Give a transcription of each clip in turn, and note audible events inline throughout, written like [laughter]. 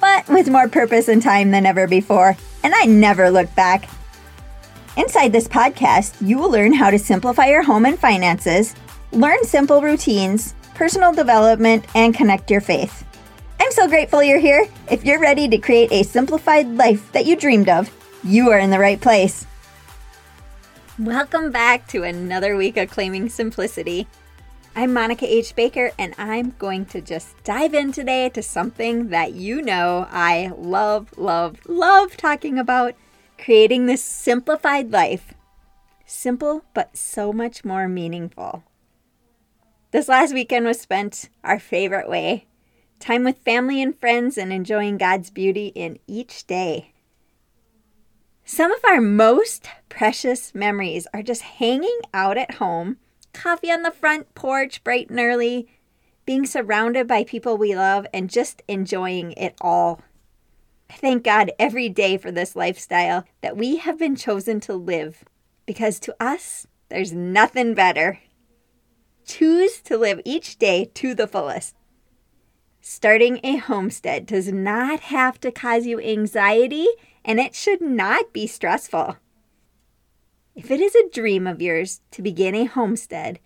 But with more purpose and time than ever before, and I never looked back. Inside this podcast, you will learn how to simplify your home and finances, learn simple routines, personal development, and connect your faith. I'm so grateful you're here. If you're ready to create a simplified life that you dreamed of, you are in the right place. Welcome back to another week of Claiming Simplicity. I'm Monica H. Baker, and I'm going to just dive in today to something that you know I love, love, love talking about creating this simplified life. Simple, but so much more meaningful. This last weekend was spent our favorite way time with family and friends and enjoying God's beauty in each day. Some of our most precious memories are just hanging out at home coffee on the front porch bright and early, being surrounded by people we love, and just enjoying it all. Thank God every day for this lifestyle that we have been chosen to live because to us, there's nothing better. Choose to live each day to the fullest. Starting a homestead does not have to cause you anxiety and it should not be stressful. If it is a dream of yours to begin a homestead,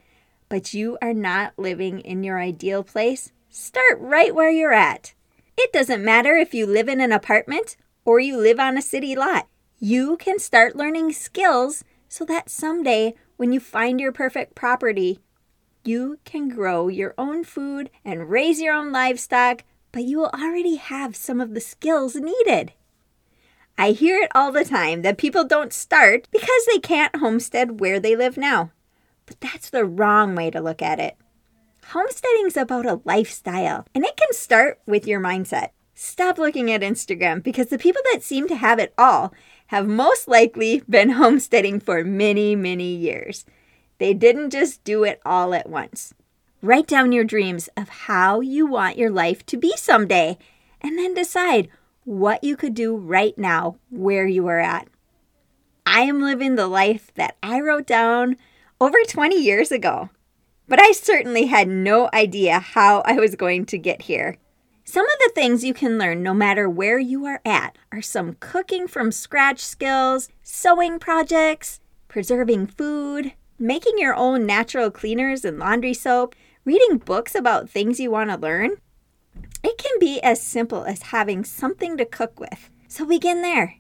but you are not living in your ideal place, start right where you're at. It doesn't matter if you live in an apartment or you live on a city lot. You can start learning skills so that someday when you find your perfect property, you can grow your own food and raise your own livestock, but you will already have some of the skills needed. I hear it all the time that people don't start because they can't homestead where they live now. But that's the wrong way to look at it. Homesteading is about a lifestyle, and it can start with your mindset. Stop looking at Instagram because the people that seem to have it all have most likely been [laughs] homesteading for many, many years. They didn't just do it all at once. Write down your dreams of how you want your life to be someday, and then decide what you could do right now where you are at. I am living the life that I wrote down over 20 years ago, but I certainly had no idea how I was going to get here. Some of the things you can learn no matter where you are at are some cooking from scratch skills, sewing projects, preserving food, making your own natural cleaners and laundry soap, reading books about things you want to learn, it can be as simple as having something to cook with. So begin there.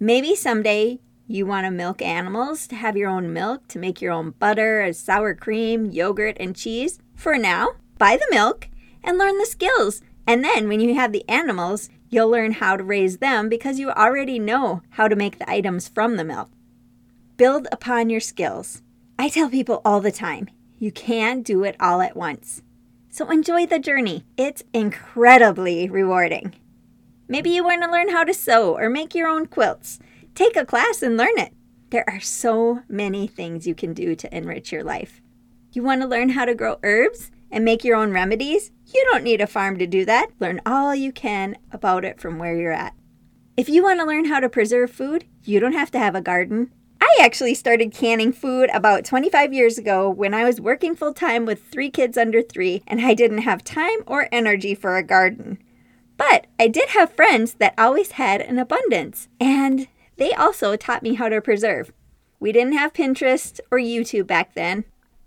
Maybe someday you want to milk animals to have your own milk, to make your own butter, sour cream, yogurt, and cheese. For now, buy the milk and learn the skills. And then when you have the animals, you'll learn how to raise them because you already know how to make the items from the milk. Build upon your skills. I tell people all the time you can't do it all at once. So enjoy the journey. It's incredibly rewarding. Maybe you want to learn how to sew or make your own quilts. Take a class and learn it. There are so many things you can do to enrich your life. You want to learn how to grow herbs and make your own remedies? You don't need a farm to do that. Learn all you can about it from where you're at. If you want to learn how to preserve food, you don't have to have a garden. I actually started canning food about 25 years ago when I was working full time with three kids under three and I didn't have time or energy for a garden. But I did have friends that always had an abundance, and they also taught me how to preserve. We didn't have Pinterest or YouTube back then,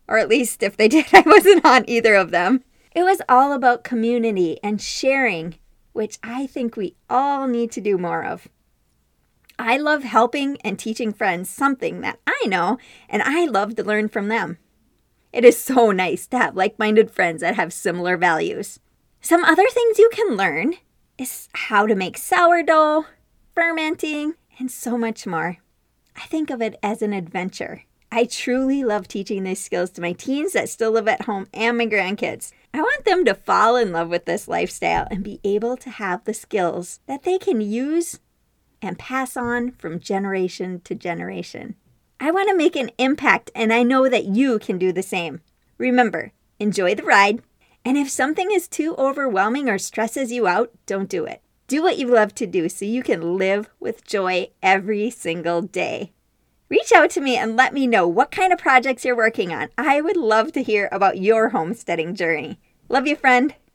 or at least if they [laughs] did, I wasn't on either of them. It was all about community and sharing, which I think we all need to do more of. I love helping and teaching friends something that I know, and I love to learn from them. It is so nice to have like minded friends that have similar values. Some other things you can learn is how to make sourdough, fermenting, and so much more. I think of it as an adventure. I truly love teaching these skills to my teens that still live at home and my grandkids. I want them to fall in love with this lifestyle and be able to have the skills that they can use and pass on from generation to generation. I want to make an impact, and I know that you can do the same. Remember, enjoy the ride, and if something is too overwhelming or stresses you out, don't do it. Do what you love to do so you can live with joy every single day. Reach out to me and let me know what kind of projects you're working on. I would love to hear about your homesteading journey. Love you, friend.